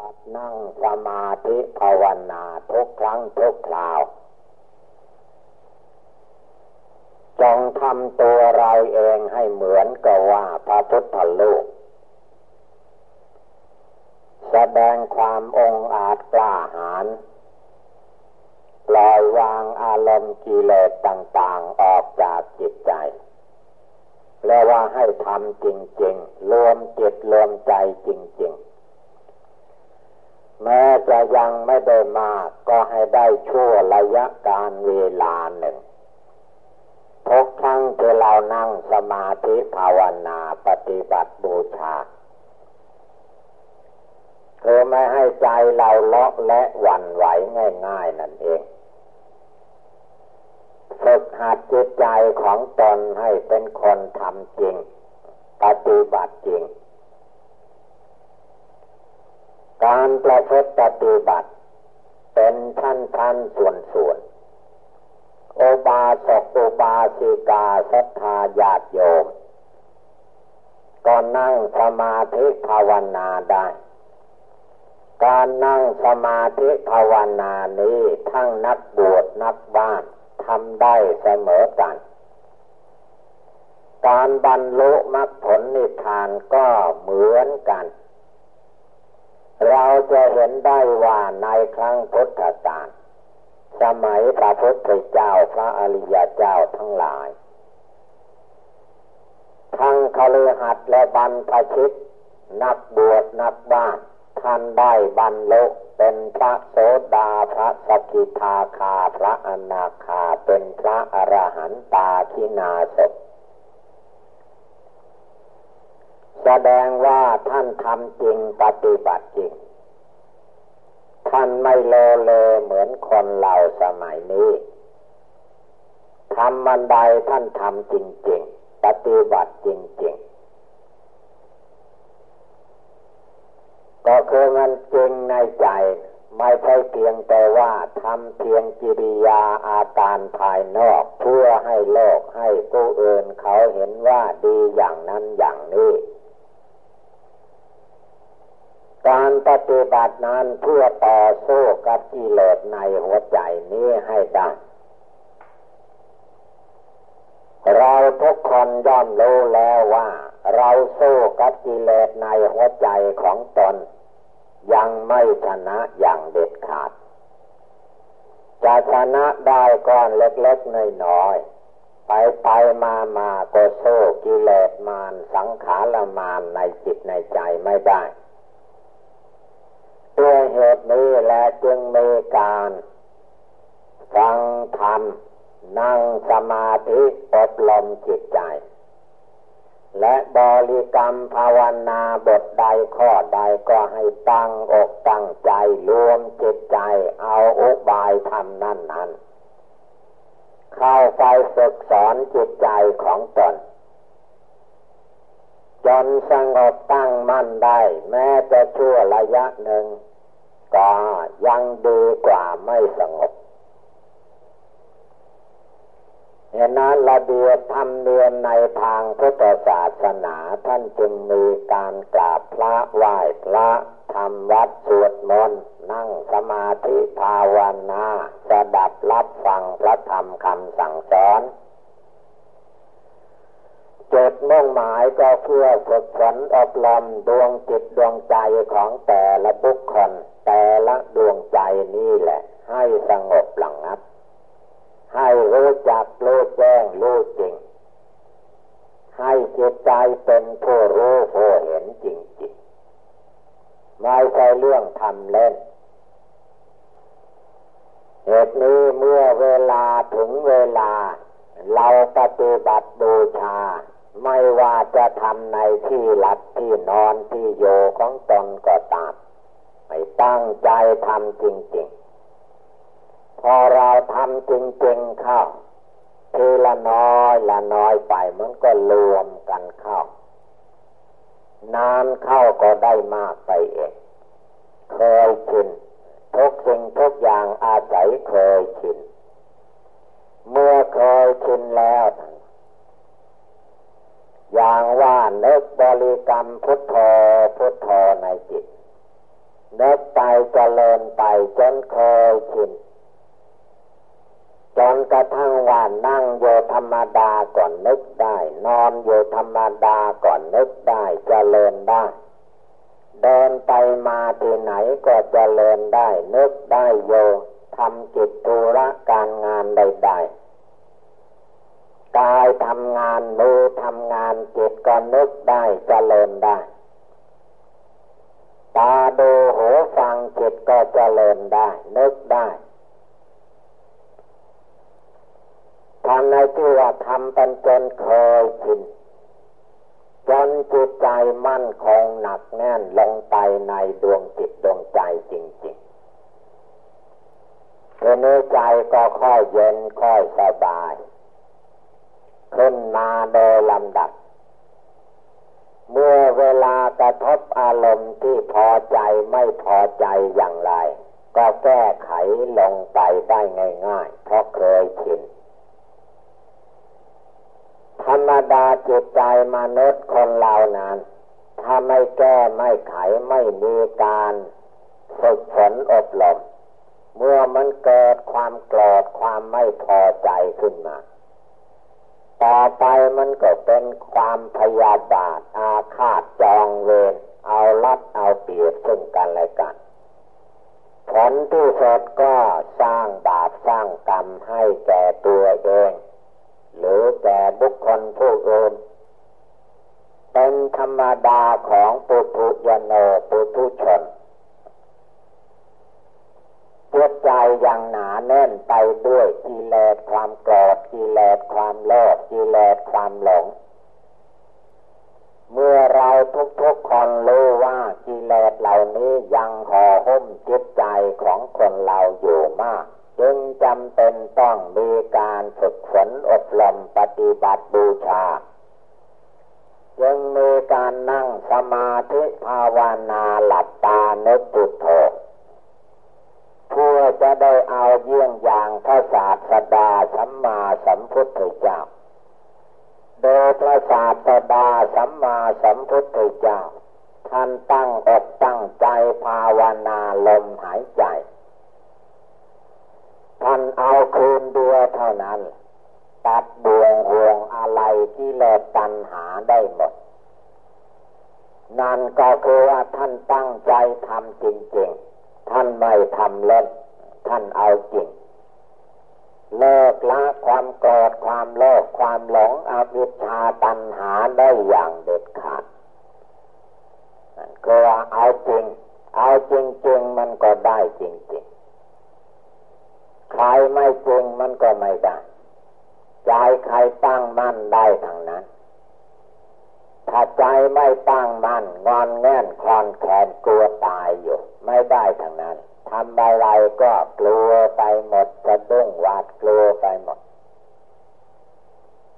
บัตินั่งสมาธิภาวนาทุกครั้งทุกคราว จงทำตัวเราเองให้เหมือนกับว่าพระพุทธลูก แสดงความองอาจกล้าหาญปล่อยวางอารมณ์กิเลสต่างๆออกจากจิตใจแปลว่าให้ทำจริง ๆ รวมจิตรวมใจจริง ๆ แม้จะยังไม่ได้มาก ก็ให้ได้ชั่วระยะการเวลาหนึ่งทุกครั้งที่เรานั่งสมาธิภาวนาปฏิบัติบูชาคือไม่ให้ใจเราเลาะและหวั่นไหวง่าย ๆ นั่นเองฝึกหัดจิตใจของตนให้เป็นคนทำจริง ปฏิบัติจริง การ ประพฤติปฏิบัติ เป็นท่านท่านส่วนส่วนโอบาสกโอบาสิกาศรัทธาญาติโยมก็นั่งสมาธิภาวนาได้ การนั่งสมาธิภาวนานี้ทั้งนักบวชนักบ้านทำได้เสมอกัน การบรรลุมรรคผลนิพพานก็เหมือนกัน เราจะเห็นได้ว่าในครั้งพุทธกาลสมัยพระพุทธเจ้าพระอริยเจ้าทั้งหลาย ทั้งคฤหัสถ์และบรรพชิต นักบวชนักบ้านท่านได้บรรลุเป็นพระโสดาพระสกิทาคาพระอนาคาเป็นพระอรหันตาทินาศ แสดงว่าท่านทำจริงปฏิบัติจริง ท่านไม่โลเลเหมือนคนเราสมัยนี้ทำมันใดท่านทำจริง ๆ ปฏิบัติจริง ๆ ก็คือมันจริงในใจ ไม่ใช่เพียงแต่ว่าทำเพียงกิริยาอาการภายนอก เพื่อให้โลกให้ผู้อื่นเขาเห็นว่าดีอย่างนั้นอย่างนี้ การปฏิบัตินั้นเพื่อต่อสู้กับกิเลสในหัวใจนี้ให้ได้เราทุกคนย่อมรู้แล้วว่า เราสู้กับกิเลสในหัวใจของตน ยังไม่ชนะอย่างเด็ดขาด จะชนะได้ก้อนเล็กๆน้อยๆไปไปมามาก็สู้กิเลสมารสังขารมารในจิตในใจไม่ได้ จึงมีการฟังธรรมนั่งสมาธิอบรมจิตใจ และบริกรรมภาวนาบทใดข้อใดก็ให้ตั้งอกตั้งใจรวมจิตใจเอาอุบายทำนั่นนั้นเข้าไปฝึกสอนจิตใจของตนจนสงบตั้งมั่นได้ แม้จะชั่วระยะหนึ่ง ก็ยังดีกว่าไม่สงบเหตุนั้นระเบียบธรรมเนียมในทางพุทธศาสนาท่านจึงมีการกราบพระไหว้พระทำวัดสวดมนต์นั่งสมาธิภาวนาสดับรับฟังพระธรรมคำสั่งสอน จุดมุ่งหมายก็เพื่อฝึกฝนอบรมดวงจิตดวงใจของแต่ละบุคคล แต่ละดวงใจนี่แหละ ให้สงบหลังนับ ให้รู้จักรู้แจ้งรู้จริง ให้จิตใจเป็นผู้รู้ผู้เห็นจริงๆไม่ใช่เรื่องทำเล่น ทำในที่หลับที่นอนที่โยของตนก็ตามให้ตั้งใจทำจริงๆ พอเราทำจริงๆเข้าทีละน้อยละน้อยไปมันก็รวมกันเข้านานเข้าก็ได้มากไปเองเคยชินทุกสิ่งทุกอย่างอาศัยเคยชิน เมื่อเคยชินแล้ว อย่างว่านึกบริกรรมพุทโธพุทโธในจิตเนิกไปเจริญไปจนเคยชินจนกระทั่งว่านั่งโยธรรมดาก่อนนึกได้ นอนโยธรรมดาก่อนนึกได้จเจริญได้ เดินไปมาที่ไหนก็จเจริญได้ นึกได้โยทำจิตธุระการงานใดๆ กายทำงานมือทำงานจิตก็นึกได้จเจริญได้ตาดูหูฟังจิตก็จเจริญได้ นึกได้ทำในที่ว่าทำเป็นจนเคยชินจนจิตใจมั่นคงหนักแน่นลงไปในดวงจิตดวงใจจริงๆเมื่อใจก็ค่อยเย็นค่อยสบาย ขึ้นมาโดยลำดับ เมื่อเวลากระทบอารมณ์ที่พอใจไม่พอใจอย่างไร ก็แก้ไขลงไปได้ง่ายๆ เพราะเคยชินธรรมดาจิตใจมนุษย์คนเรานั้น ถ้าไม่แก้ไม่ไขไม่มีการฝึกฝนอบรมเมื่อมันเกิดความโกรธความไม่พอใจขึ้นมา ต่อไปมันก็เป็นความพยาบาทอาฆาตจองเวรเอาลัดเอาเปรียบซึ่งกันและกัน ผลที่สุดก็สร้างบาปสร้างกรรมให้แก่ตัวเอง หรือแก่บุคคลผู้อื่นเป็นธรรมดาของปุถุยโนปุถุชน จิตใจยังหนาแน่นไปด้วยกิเลสความโกรธกิเลสความโลภกิเลสความหลง เมื่อเราทุกๆคนรู้ว่ากิเลสเหล่านี้ยังห่อหุ้มจิตใจของคนเราอยู่มาก จึงจำเป็นต้องมีการฝึกฝนอบรมปฏิบัติบูชาจึงมีการนั่งสมาธิภาวนาหลับตานึกปุโธ เพื่อจะได้เอาเยี่ยงอย่างพระศาสดาสัมมาสัมพุทธเจ้า โดยพระศาสดาสัมมาสัมพุทธเจ้า ท่านตั้งอกตั้งใจภาวนาลมหายใจ ท่านเอาคืนเดียวเท่านั้น ตัดดวงห่วงอะไรที่เลตันหาได้หมด นั่นก็คือว่าท่านตั้งใจทำจริงๆ ท่านไม่ทำเล่น ท่านเอาจริงเลิกละความโกรธความโลภความหลงอวิชชาตันหาได้อย่างเด็ดขาดก็เอาจริง เอาจริงๆมันก็ได้จริงๆใครไม่จริงมันก็ไม่ได้ใจใครตั้งมั่นได้ทางนั้น ถ้าใจไม่ตั้งมั่นงอนแง่นคลอนแขนกลัวตายอยู่ ไม่ได้ทางนั้นทำอะไรก็กลัวไปหมดจะดุ้งหวาดกลัวไปหมด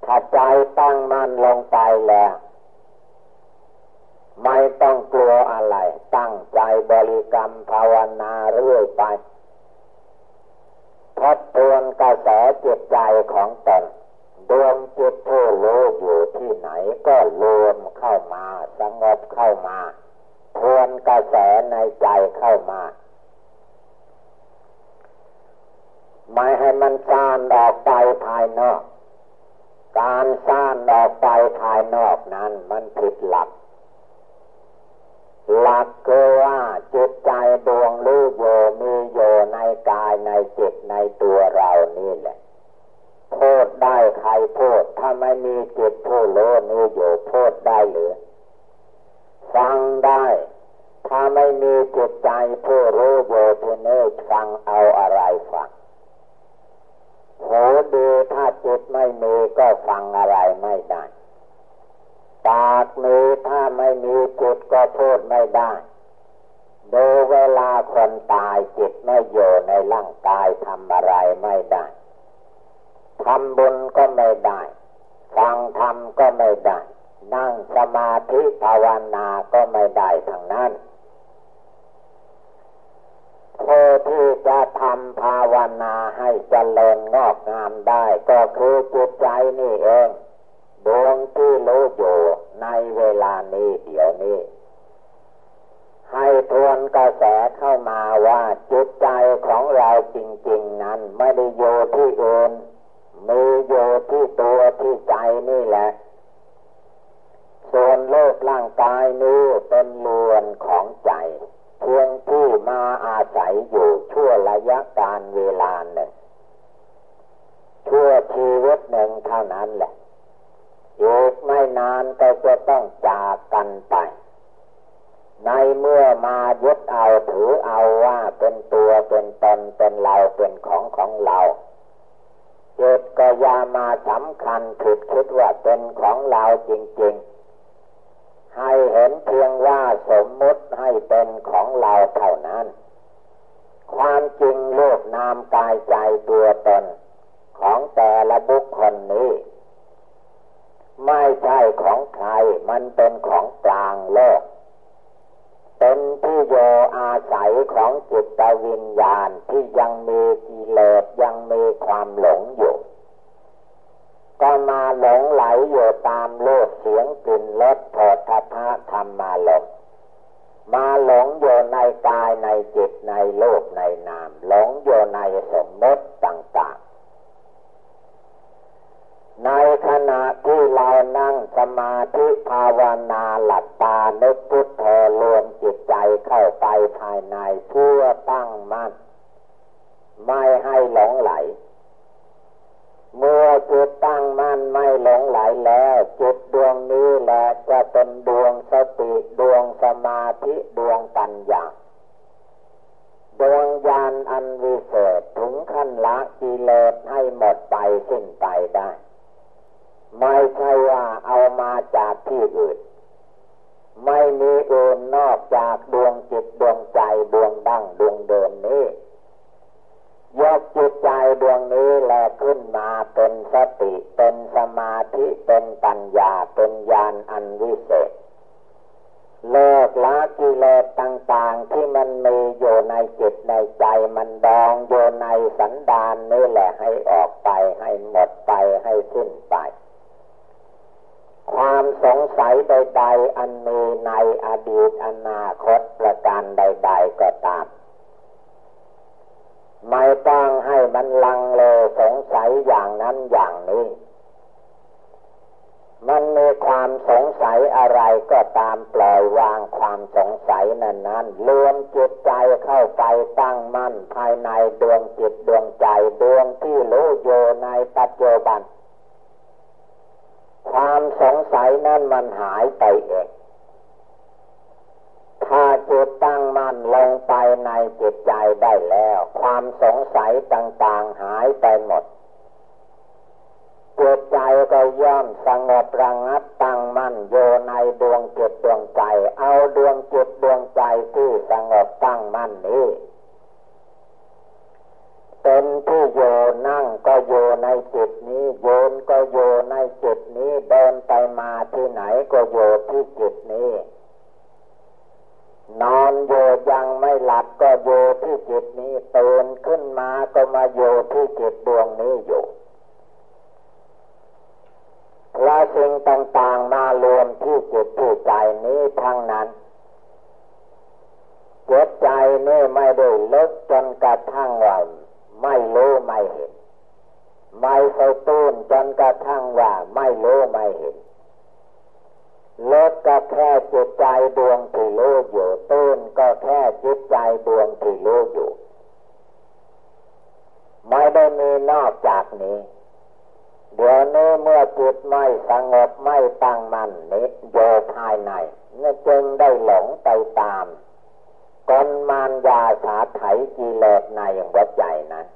ถ้าใจตั้งมั่นลงไปแล้ว ไม่ต้องกลัวอะไร ตั้งใจบริกรรมภาวนาเรื่อยไปทบทวนกระแสจิตใจของตน ดวงจิตผู้รู้อยู่ที่ไหนก็รวมเข้ามา สงบเข้ามาทวนกระแสในใจเข้ามา ไม่ให้มันซ่านออกไปภายนอก การซ่านออกไปภายนอกนั้นมันผิดหลัก หลักคือว่าจิตใจดวงรู้โยมีโยในกายในจิตในตัวเรานี่แหละ พูดได้ใครพูด ถ้าไม่มีจิตผู้รู้นี่โย่พูดได้หรือ ฟังได้ ถ้าไม่มีจิตใจผู้รู้โยที่นี่ฟังเอาอะไรฟังหูดีถ้าจิตไม่มีก็ฟังอะไรไม่ได้ปากมีถ้าไม่มีจิตก็พูดไม่ได้ดูเวลาคนตายจิตไม่อยู่ในร่างกายทำอะไรไม่ได้ ทำบุญก็ไม่ได้ ฟังธรรมก็ไม่ได้ นั่งสมาธิภาวนาก็ไม่ได้ทั้งนั้นผู้ที่จะทำภาวนาให้เจริญงอกงามได้ ก็คือจิตใจนี่เองดวงที่รู้อยู่ในเวลานี้เดี๋ยวนี้ ให้ทวนกระแสเข้ามาว่าจิตใจของเราจริง ๆ นั้นไม่ได้โยที่อื่น มีโยที่ตัวที่ใจนี่แหละ ส่วนโลกร่างกายนี้เป็นลวนของใจ เพียงที่มาอาศัยอยู่ชั่วระยะการเวลาหนึ่ง ชั่วชีวิตหนึ่งเท่านั้นแหละอีกไม่นานก็จะต้องจากกันไป ในเมื่อมายึดเอาถือเอาว่าเป็นตัวเป็นตนเป็นเราเป็นของของเรา เจตก็ยามาสำคัญผิดคิดว่าเป็นของเราจริง ๆ ให้เห็นเพียงว่าสมมุติให้เป็นของเราเท่านั้น ความจริงโลกนามกายใจตัวตน ของแต่ละบุคคลนี้ ไม่ใช่ของใครมันเป็นของกลางโลก เป็นที่โยอาศัยของจิตวิญญาณที่ยังมีกิเลสยังมีความหลงอยู่ก็มาหลงไหลอยู่ตามโลกเสียงกลิ่นรสโผฏฐะธรรมมาหลงมาหลงอยู่ในกายในจิตในโลกในนาม หลงอยู่ในสมมติต่างๆ ใน ณะที่เรานั่งสมาธิภาวนาหลับตานึกพุทโธรวมจิตใจเข้าไปภายในเพื่อตั้งมั่นไม่ให้หลงไหล เมื่อจิตตั้งมั่นไม่หลงไหลแล้วจิตดวงนี้แหละจะเป็นดวงสติดวงสมาธิดวงปัญญาดวงญาณอันวิเศษถึงขั้นละกิเลสให้หมดไปสิ้นไปได้ ไม่ใช่ว่าเอามาจากที่อื่น ไม่มีอื่นนอกจากดวงจิตดวงใจดวงดั้งดวงเดิมนี้ยกจิตใจดวงนี้แลขึ้นมาเป็นสติเป็นสมาธิเป็นปัญญาเป็นญาณอันวิเศษเลิกละกิเลสต่างๆที่มันมีอยู่ในจิตในใจมันดองอยู่ในสันดานนี่แหละให้ออกไปให้หมดไปให้สิ้นไป ความสงสัยใด ๆ อันมีในอดีตอนาคตประการใด ๆ ก็ตาม ไม่ต้องให้มันลังเลสงสัยอย่างนั้นอย่างนี้ มันมีความสงสัยอะไรก็ตามปล่อยวางความสงสัยนั้นนั้นรวมจิตใจเข้าไปตั้งมั่นภายในดวงจิตดวงใจดวงที่รู้อยู่ในปัจจุบัน ความสงสัยนั้นมันหายไปเองถ้าจิตตั้งมั่นลงไปในจิตใจได้แล้ว ความสงสัยต่างๆหายไปหมดจิตใจก็ย่อมสงบระงับตั้งมั่นโยในดวงจิตดวงใจ เอาดวงจิตดวงใจที่สงบตั้งมั่นนี้ เป็นที่โยนั่งก็โยในจิตนี้โยนก็โยในจิตนี้เดินไปมาที่ไหนก็โยที่จิตนี้ นอนโยยังไม่หลับก็โยที่จิตนี้ตื่นขึ้นมาก็มาโยที่จิตดวงนี้อยู่และสิ่งต่างๆมารวมที่จิตที่ใจนี้ทั้งนั้นจิตใจนี่ไม่ได้ลึกจนกระทั่งว่า ไม่รู้ไม่เห็น ไม่ใส่ตื้นจนกระทั่งว่าไม่รู้ไม่เห็นเลิกก็แค่จิตใจดวงที่รู้อยู่ตื้นก็แค่จิตใจดวงที่รู้อยู่ ไม่ได้มีนอกจากนี้ เดี๋ยวนี้เมื่อจิตไม่สงบไม่ตั้งมั่นนิโยภายในนี่จึงได้หลงไปตาม กลมารยาสาไถกิเลสในหัวใจนั้น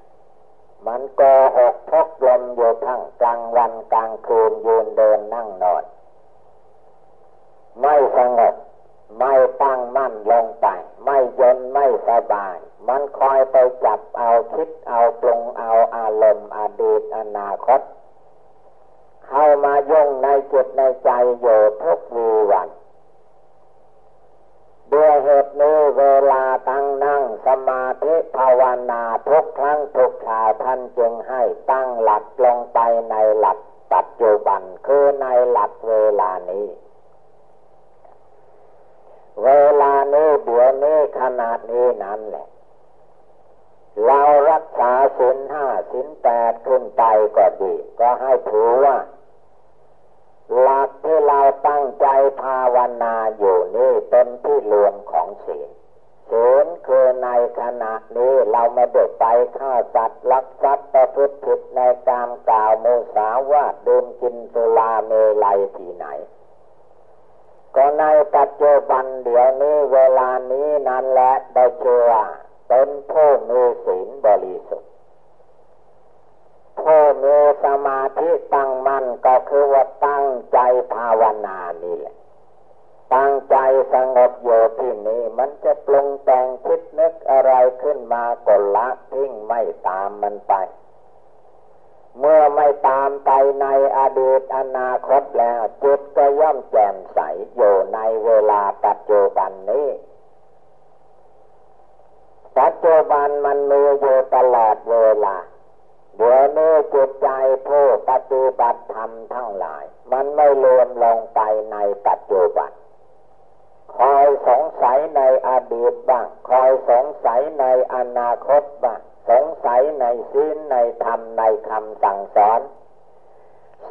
มันก็หกพกลมอยู่ทั้งกลางวันกลางคืนยืนเดินนั่งนอน ไม่สงบไม่ตั้งมั่นลงไป ไม่เย็นไม่สบาย มันคอยไปจับเอาคิดเอาปรุงเอาอารมณ์อดีตอนาคต เข้ามายุ่งในจิตในใจอยู่ทุกวีวัน เด้วยเหตุนี้เวลาตั้งนั่งสมาธิภาวนาทุกครั้งทุกข่าวท่านจึงให้ตั้งหลักลงไปในหลักปัจจุบันคือในหลักเวลานี้ เวลานี้เดี๋ยนี้ขนาดนี้นั้นแหละ เรารักษาสินห้าสินแปดขึ้นไปก็ดี ก็ให้ถือว่า หลักที่เราตั้งใจภาวนาอยู่นี่เป็นที่รวมของศีลศีลคือในขณะนี้เราไม่ได้ไปฆ่าสัตว์ลักทรัพย์ประพฤติผิดในการกล่าวโมสาวาดื่มกินสุราเมลัยที่ไหน ก็ในปัจจุบันเดี๋ยวนี้เวลานี้นั่นแหละได้เชื่อเป็นผู้มีศีลบริสุทธิ์ ผู้มีสมาธิตั้งมั่นก็คือว่าตั้งใจภาวนานี่แหละ ตั้งใจสงบอยู่ที่นี่มันจะปรุงแต่งคิดนึกอะไรขึ้นมาก็ละทิ้งไม่ตามมันไป เมื่อไม่ตามไปในอดีตอนาคตแล้วจิตก็ย่อมแจ่มใสอยู่ในเวลาปัจจุบันนี้ปัจจุบันมันมีอยู่ตลอดเวลา เดี๋ยวนี้จิตใจผู้ปฏิบัติธรรมทั้งหลาย มันไม่รวมลงไปในปัจจุบันคอยสงสัยในอดีตบ้าง คอยสงสัยในอนาคตบ้าง สงสัยในศีลในธรรมในคำสั่งสอน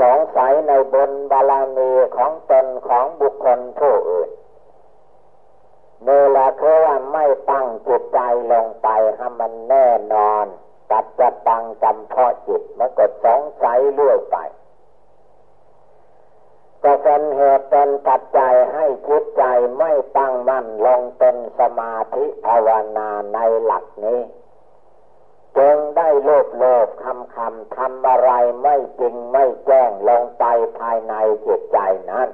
สงสัยในบุญบารมีของตนของบุคคลผู้อื่นเมื่อละคือว่าไม่ตั้งจิตใจลงไปให้มันแน่นอน ตัดจะตังจำเพาะจิตมันก็สงสัยเรื่อยไปก็เป็นเหตุเป็นปัจจัยให้จิตใจไม่ตั้งมั่นลงเป็นสมาธิภาวนาในหลักนี้จึงได้โลภโลภคำคำทำอะไรไม่จริงไม่แจ้งลงไปภายในจิตใจนั้น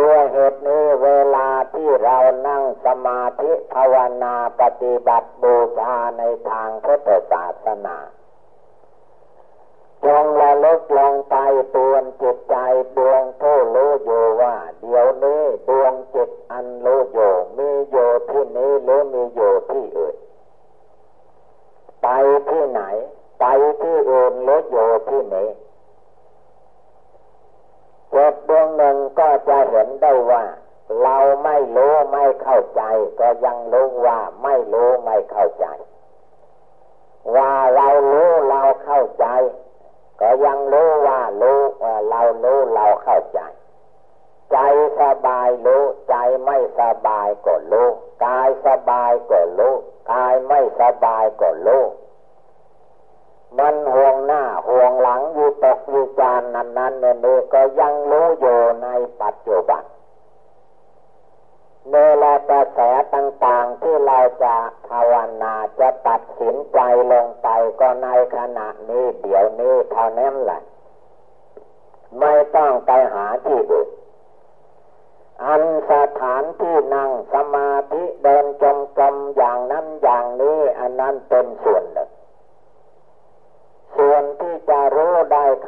ด้วยเหตุนี้เวลาที่เรานั่งสมาธิภาวนาปฏิบัติบูชาในทางพุทธศาสนาจงระลึกลงไปตวนจิตใจดวงผู้รู้อยู่ว่า เดี๋ยวนี้ดวงจิตอันรู้อยู่มีอยู่ที่นี้หรือมีอยู่ที่อื่นไปที่ไหน ไปท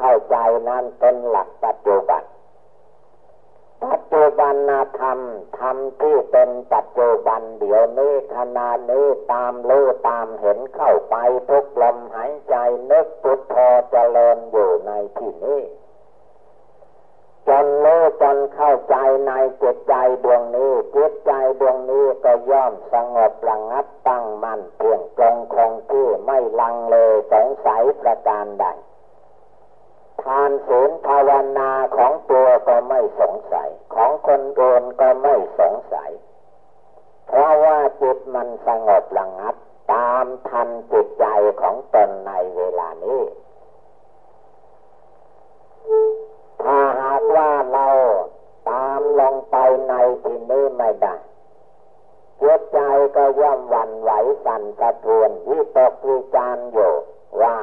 เข้าใจนั้นเป็นหลักปัจจุบัน ปัจจุบันธรรมธรรมที่เป็นปัจจุบันเดี๋ยวนี้ขณะนี้ตามรู้ตามเห็นเข้าไปทุกลมหายใจนึกพุทโธเจริญอยู่ในที่นี้จนรู้จนเข้าใจในจิตใจดวงนี้จิตใจดวงนี้ก็ย่อมสงบระงับตั้งมั่นเพียงตรงคงที่ไม่ลังเลสงสัยประการใด ทานศีลภาวนาของตัวก็ไม่สงสัย ของคนอื่นก็ไม่สงสัย เพราะว่าจิตมันสงบระงับ ตามทันจิตใจของตนในเวลานี้ ถ้าหากว่าเราตามลงไปในที่นี้ไม่ได้จิตใจก็ย่อมวันไหวสั่นสะเทือนวิตกวิจารอยู่ว่า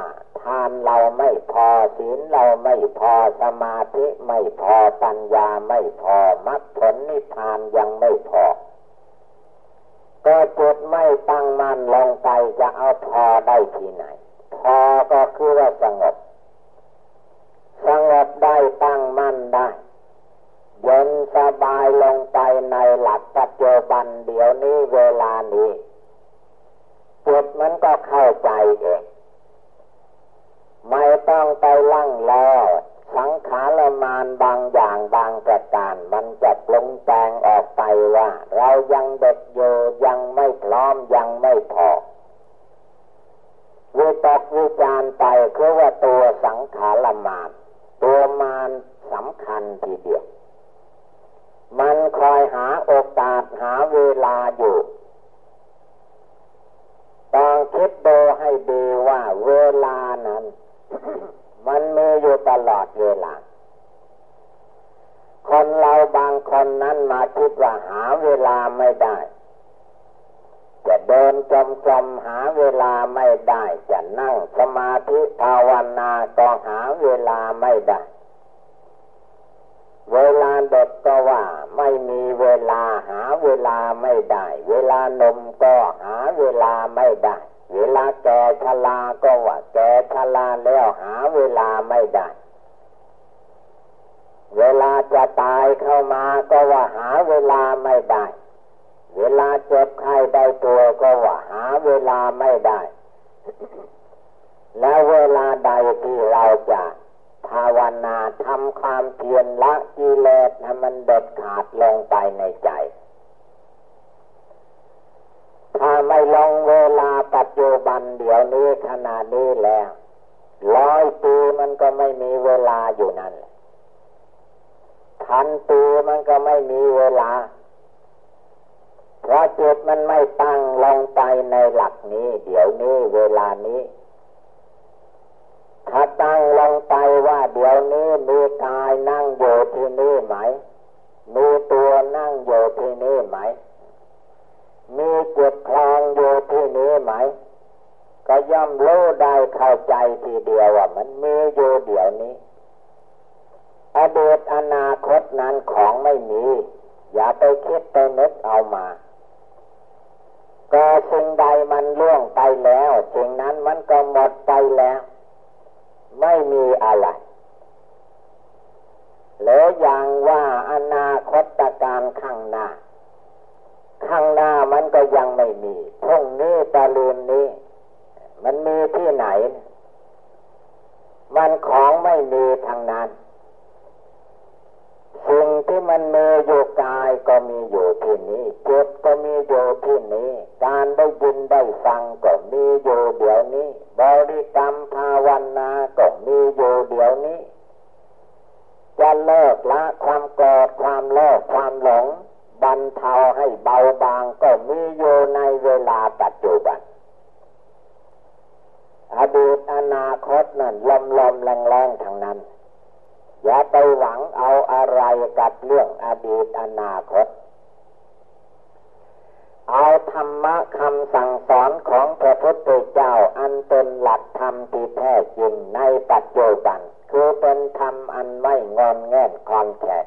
ทานเราไม่พอศีลเราไม่พอสมาธิไม่พอปัญญาไม่พอมรรคผลนิพพานยังไม่พอ ก็จุดไม่ตั้งมั่นลงไปจะเอาพอได้ที่ไหน พอก็คือว่าสงบ สงบได้ตั้งมั่นได้เย็นสบายลงไปในหลักปัจจุบันเดี๋ยวนี้เวลานี้จิตมันก็เข้าใจเอง ไม่ต้องไปลั่งแล้วสังขารมานบางอย่างบางประการ มันจะปรุงแต่งออกไปว่า เรายังเด็กอยู่ยังไม่พร้อมยังไม่พอวิตกวิจารไปคือว่าตัวสังขารมาน ตัวมารสำคัญทีเดียว มันคอยหาโอกาสหาเวลาอยู่ต้องคิดดูให้ดีว่าเวลานั้น มันมีอยู่ตลอดเวลา คนเราบางคนนั้นมาคิดว่าหาเวลาไม่ได้ จะเดินจมจมหาเวลาไม่ได้ จะนั่งสมาธิภาวนาก็หาเวลาไม่ได้ เวลาเด็กก็ว่าไม่มีเวลาหาเวลาไม่ได้ เวลานมก็หาเวลาไม่ได้ เวลาแก่ชราก็ว่าแก่ชราแล้วหาเวลาไม่ได้ เวลาจะตายเข้ามาก็ว่าหาเวลาไม่ได้ เวลาเจ็บไข้ได้ตัวก็ว่าหาเวลาไม่ได้ แล้วเวลาใดที่เราจะภาวนาทำความเพียรละกิเลสให้มันเด็ดขาดลงไปในใจ ถ้าไม่ลงเวลาปัจจุบันเดี๋ยวนี้ขนาดนี้แล้วร้อยปีมันก็ไม่มีเวลาอยู่นั่นพันปีมันก็ไม่มีเวลา เพราะจิตมันไม่ตั้งลงไปในหลักนี้ เดี๋ยวนี้เวลานี้ ถ้าตั้งลงไปว่าเดี๋ยวนี้มีกายนั่งอยู่ที่นี่ไหม มีตัวนั่งอยู่ที่นี่ไหม มีจิตคลองอยู่ที่นี้ไหม ก็ย่อมรู้ได้เข้าใจทีเดียวว่ามันมีอยู่เดี๋ยวนี้ อดีตอนาคตนั้นของไม่มี อย่าไปคิดไปนึกเอามาก็สิ่งใดมันล่วงไปแล้วสิ่งนั้นมันก็หมดไปแล้ว ไม่มีอะไรหรืออย่างว่าอนาคตการข้างหน้า ข้างหน้ามันก็ยังไม่มีพรุ่งนี้ตะลืนนี้ มันมีที่ไหน มันของไม่มีทางนั้น สิ่งที่มันมีอยู่กายก็มีอยู่ที่นี้จิตก็มีอยู่ที่นี้ การได้ยินได้ฟังก็มีอยู่เดี๋ยวนี้ บริกรรมภาวนาก็มีอยู่เดี๋ยวนี้ จะเลิกละความโกรธความโลภความหลง บรรเทาให้เบาบางก็มีอยู่ในเวลาปัจจุบัน อดีตอนาคตนั่นลมลมแรงแรงทางนั้น อย่าไปหวังเอาอะไรกับเรื่องอดีตอนาคต เอาธรรมะคำสั่งสอนของพระพุทธเจ้าอันเป็นหลักธรรมที่แท้จริงในปัจจุบัน คือเป็นธรรมอันไม่งอนแง่นคอนแขก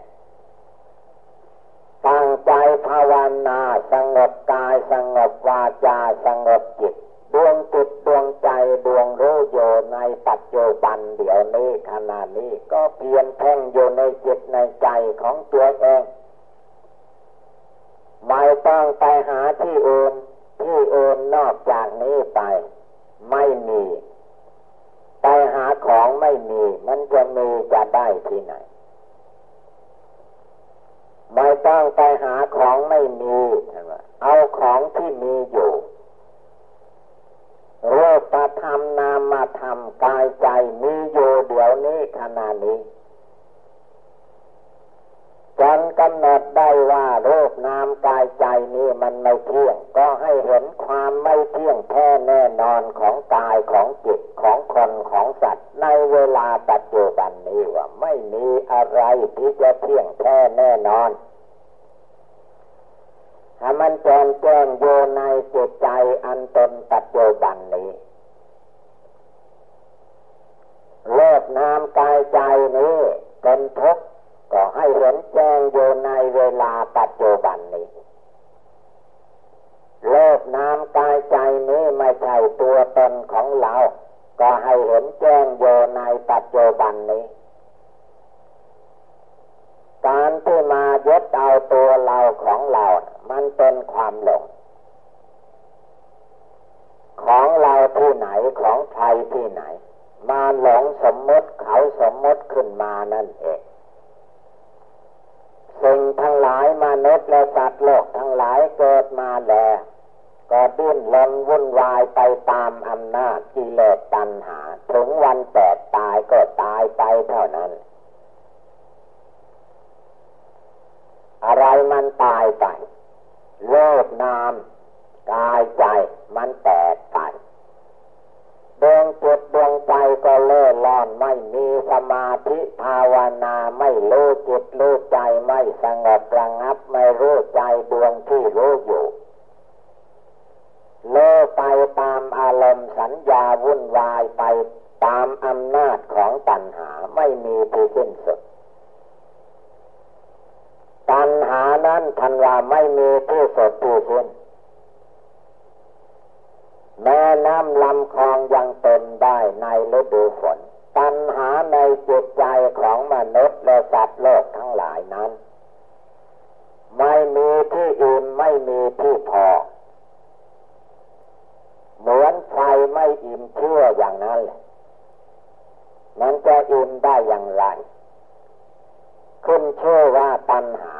ตั้งใจภาวนาสงบกายสงบวาจาสงบจิตดวงจิตดวงใจดวงรู้อยู่ในปัจจุบันเดี๋ยวนี้ขณะนี้ก็เพียนแท่งอยู่ในจิตในใจของตัวเองไม่ต้องไปหาที่อื่นที่อื่นนอกจากนี้ไป ไม่มี ไปหาของไม่มี มันจะมีจะได้ที่ไหน ไม่ต้องไปหาของไม่มี เอาของที่มีอยู่รูปธรรมนามธรรมกายใจมีอยู่เดี๋ยวนี้ขณะนี้ จนกำหนดได้ว่ารูปนามกายใจนี้มันไม่เที่ยง ก็ให้เห็นความไม่เที่ยงแท้แน่นอนของกายของจิตของคนของสัตว์ ในเวลาปัจจุบันนี้ว่าไม่มีอะไรที่จะเที่ยงแท้แน่นอนถ้ามันแจ้งแจ้งโยในจิตใจอันตนปัจจุบันนี้โลกนามกายใจนี้เป็นทุกข์ ก็ให้เห็นแจ้งโยในเวลาปัจจุบันนี้ โลกนามกายใจนี้ไม่ใช่ตัวตนของเรา ก็ให้เห็นแจ้งโยในปัจจุบันนี้ การที่มายึดเอาตัวเราของเรา มันเป็นความหลง ของเราที่ไหนของใครที่ไหน มาหลงสมมติเขาสมมติขึ้นมานั่นเอง ลายมนุษย์และสัตว์โลกทั้งหลายเกิดมาแล้วก็ดิ้นรนวุ่นวายไปตามอำนาจกิเลสตัณหา ถึงวันแตกตายก็ตายไปเท่านั้น อะไรมันตายไปโลกนามกายใจมันแตกไป ดวงจิตดวงใจก็เล่ล่อนไม่มีสมาธิภาวนาไม่รู้จิตรู้ใจไม่สงบระงับไม่รู้ใจดวงที่รู้อยู่เล่ไปตามอารมณ์สัญญาวุ่นวายไปตามอำนาจของตัณหาไม่มีที่สิ้นสุด ตัณหานั้นทันว่าไม่มีที่สุดที่สิ้น แม่น้ำลำคลองยังเต็มได้ในฤดูฝนตัณหาในจิตใจของมนุษย์และสัตว์โลกทั้งหลายนั้น ไม่มีที่อื่นไม่มีที่พอ เหมือนไฟไม่อิ่มเชื่ออย่างนั้นเลยมันจะอิ่มได้อย่างไร ขึ้นเชื่อว่าตัณหา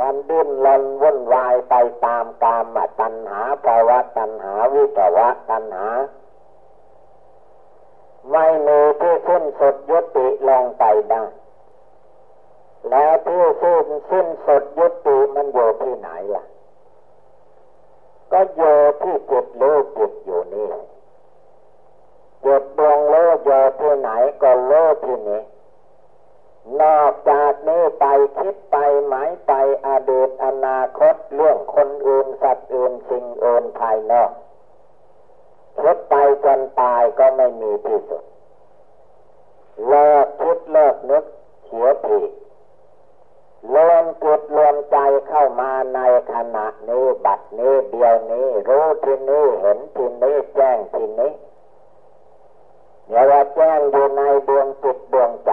มันดิ้นรนวุ่นวายไปตามกามตัณหาภาวะตัณหาวิตวะตัณหา ไม่มีที่สิ้นสุดยุติลงไปได้แล้วที่สิ้นสิ้นสุดยุติมันอยู่ที่ไหนล่ะ ก็อยู่ที่จิตรู้จิตอยู่นี่จิตดวงรู้อยู่ที่ไหนก็รู้ที่นี้นอกจาก นี้ไปคิดไปหมายไปอดีตอนาคตเรื่องคนอื่นสัตว์อื่นสิ่งอื่นภายนอกคิดไปจนตายก็ไม่มีที่สุดเลิกคิดเลิกนึกเสียทีรวมจุดรวมใจเข้ามาในขณะนี้บัดนี้เดียวนี้ รู้ที่นี้เห็นที่นี้แจ้งที่นี้เดี๋ยวว่าแจ้งอยู่ในดวงจิตดวงใจ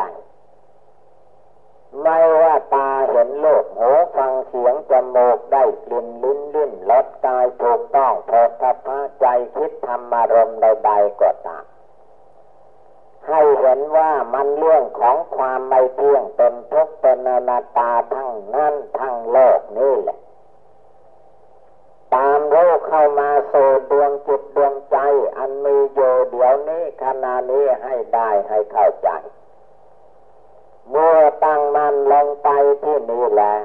ไม่ว่าตาเห็นโลกหูฟังเสียงจมูกได้กลิ่นลิ้นลิ้นรสกายถูกต้องพอทัพใจคิดธรรมารมใดๆก็ตามให้เห็นว่ามันเรื่องของความไม่เที่ยงเป็นทุกข์เป็นอนัตตาทั้งนั้นทั้งโลกนี่แหละ ตามรู้เข้ามาสู่ดวงจิตดวงใจ อันมีอยู่เดี๋ยวนี้ขณะนี้ให้ได้ให้เข้าใจ เมื่อตั้งมันลงไปที่นี่แหละ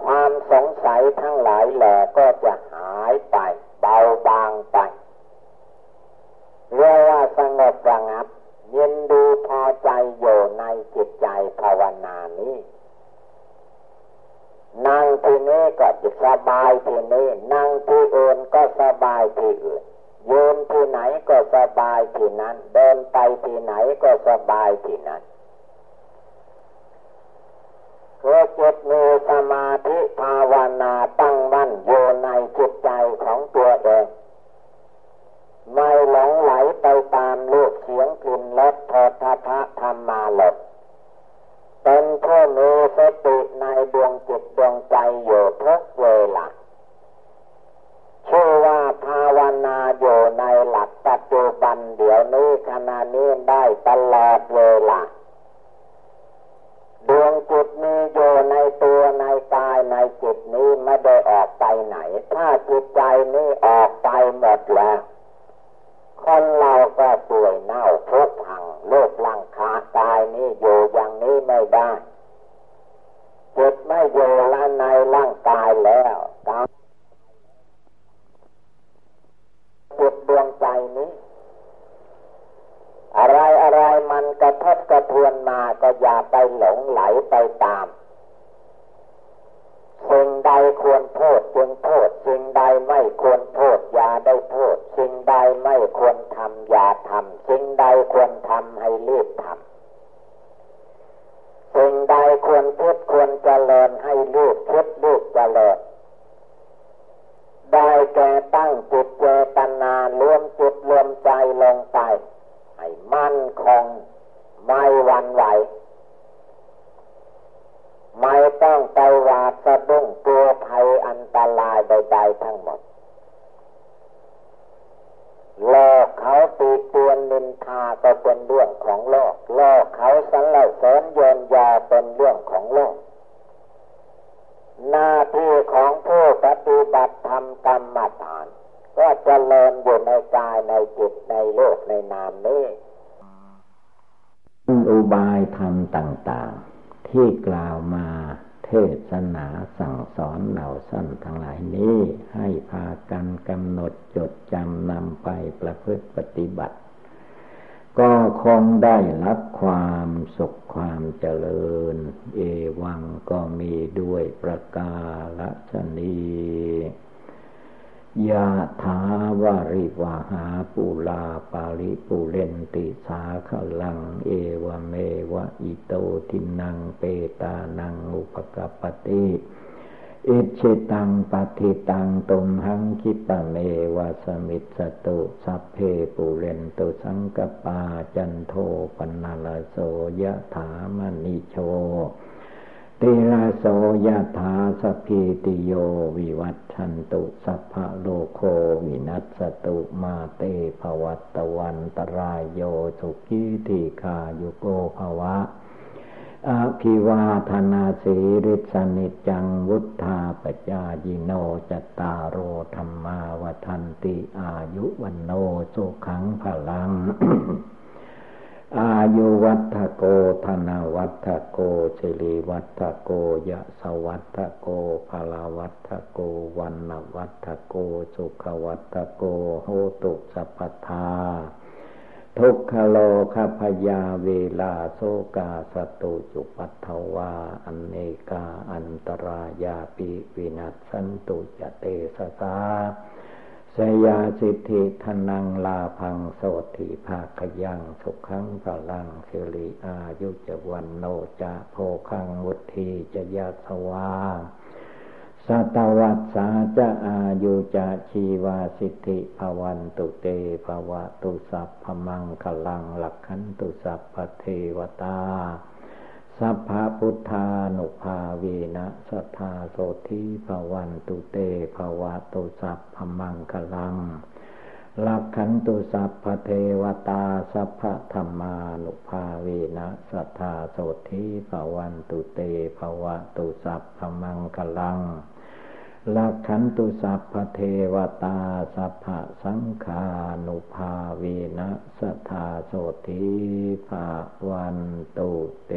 ความสงสัยทั้งหลายแหละก็จะหายไป เบาบางไปเรียกว่าสงบระงับยินดีพอใจอยู่ในจิตใจภาวนานี้นั่งที่นี้ก็จะสบายที่นี้นั่งที่อื่นก็สบายที่อื่นยืนที่ไหนก็สบายที่นั้น เดินไปที่ไหนก็สบายที่นั้น คือจิตมีสมาธิภาวนาตั้งมั่นอยู่ในจิตใจของตัวเอง ไม่หลงไหลไปตามลูกเสียงกลิ่นรสโทธทะธรรมาลดเป็นผู้มีสติในดวงจิตดวงใจอยู่ทุกเวลาชื่อว่าภาวนาอยู่ในหลักปัจจุบันเดี๋ยวนี้ขณะนี้ได้ตลอดเวลา ไหน ถ้าจิตใจนี้ออกไปหมดแล้ว คนเราก็ป่วยเน่าทุกพังโลกร่างคากายนี้อยู่อย่างนี้ไม่ได้จิตไม่อยู่ละในร่างกายแล้วกาจิตดวงใจนี้ อะไรอะไรมันกระทบกระเทือนมาก็อย่าไปหลงไหลไปตาม โทษจึงโทษ สิ่งใดไม่ควรโทษ อย่าได้โทษ สิ่งใดไม่ควรทำอย่าทำสิ่งใดควรทำให้รีบทำสิ่งใดควรคิดควรเจริญให้รีบคิดรีบเจริญได้แก่ตั้งจิตเจตนารวมจิตรวมใจลงไป ให้มั่นคงไม่หวั่นไหว ไม่ต้องไปหวาดสะดุ้งกลัว ตรายใดๆทั้งหมดโลกเขาตีเตียนนินทาก็เป็นเรื่องของโลกโลกเขาสรรเสริญเยินยาเป็นเรื่องของโลก หน้าที่ของผู้ปฏิบัติบัติธรรมกรรมฐาน ก็จเจริญอยู่ในกายในจิตในโลกในนามนี้อุบายธรรมต่าง ๆ ที่กล่าวมา เทศนาสั่งสอนเหล่าสั้นทั้งหลายนี้ ให้พากันกำหนดจดจำนำไปประพฤติปฏิบัติ ก็คงได้รับความสุขความเจริญ เอวังก็มีด้วยประกาศนี ยะถาวาริวหาปุลาปาริปุเรนติสาขลัง เอวเมวะอิโตทินังเปตานังอุปกปติอิชิตังปฏิตังตุมหังคิปะเมวะสมิสตุสัพเพปุเรนตุสังกปาจันโทปนาลโสยะถามณิโช ติลาโสยถาสพีติโยวิวัตชันตุสัพพะโลโควินัสตุมาเตภวัตวันตรายโยสุขีทีคายุโกภวะอภิวาธนาสีริสนิจังวุธาปจายิโนจตารโรธรรมาวทันติอายุวันโนสุขังพลัง อายุวัฏโกธนาวัฏโกสิริวัฏโกยะสวัฏโกภลาวัฏโกวันนวัฏโกสุขวัฏโกโหตุสัพพทาทุกขโลคพยาเวลาโสกาสตุจุปัตถวาอันเนกาอันตรายาปิวินัสสันตุจเตสสา สยาสิทธิทนังลาพังโสติภาคยังสุขังพลังสิริอายุจวันโนจะโพคังวุธีจะยาสวาสตวัตสาจะอายุจะชีวาสิทธิภวันตุเตภวะตุสัพพมังคลังหลักขันตุสัพพเทวตา สัพพพุทธานุภาเวนะสัทธาโสธิภวันตุเตภวะตุสัพพมังคลังลักขันตุสัพพเทวตาสัพพธรรมานุภาเวนะสัทธาโสธิภวันตุเตภวะตุสัพพมังคลัง ลักขันตุสัพพเทวตาสัพพสังขานุภาเวนะสทาโสธิภาวันตุเต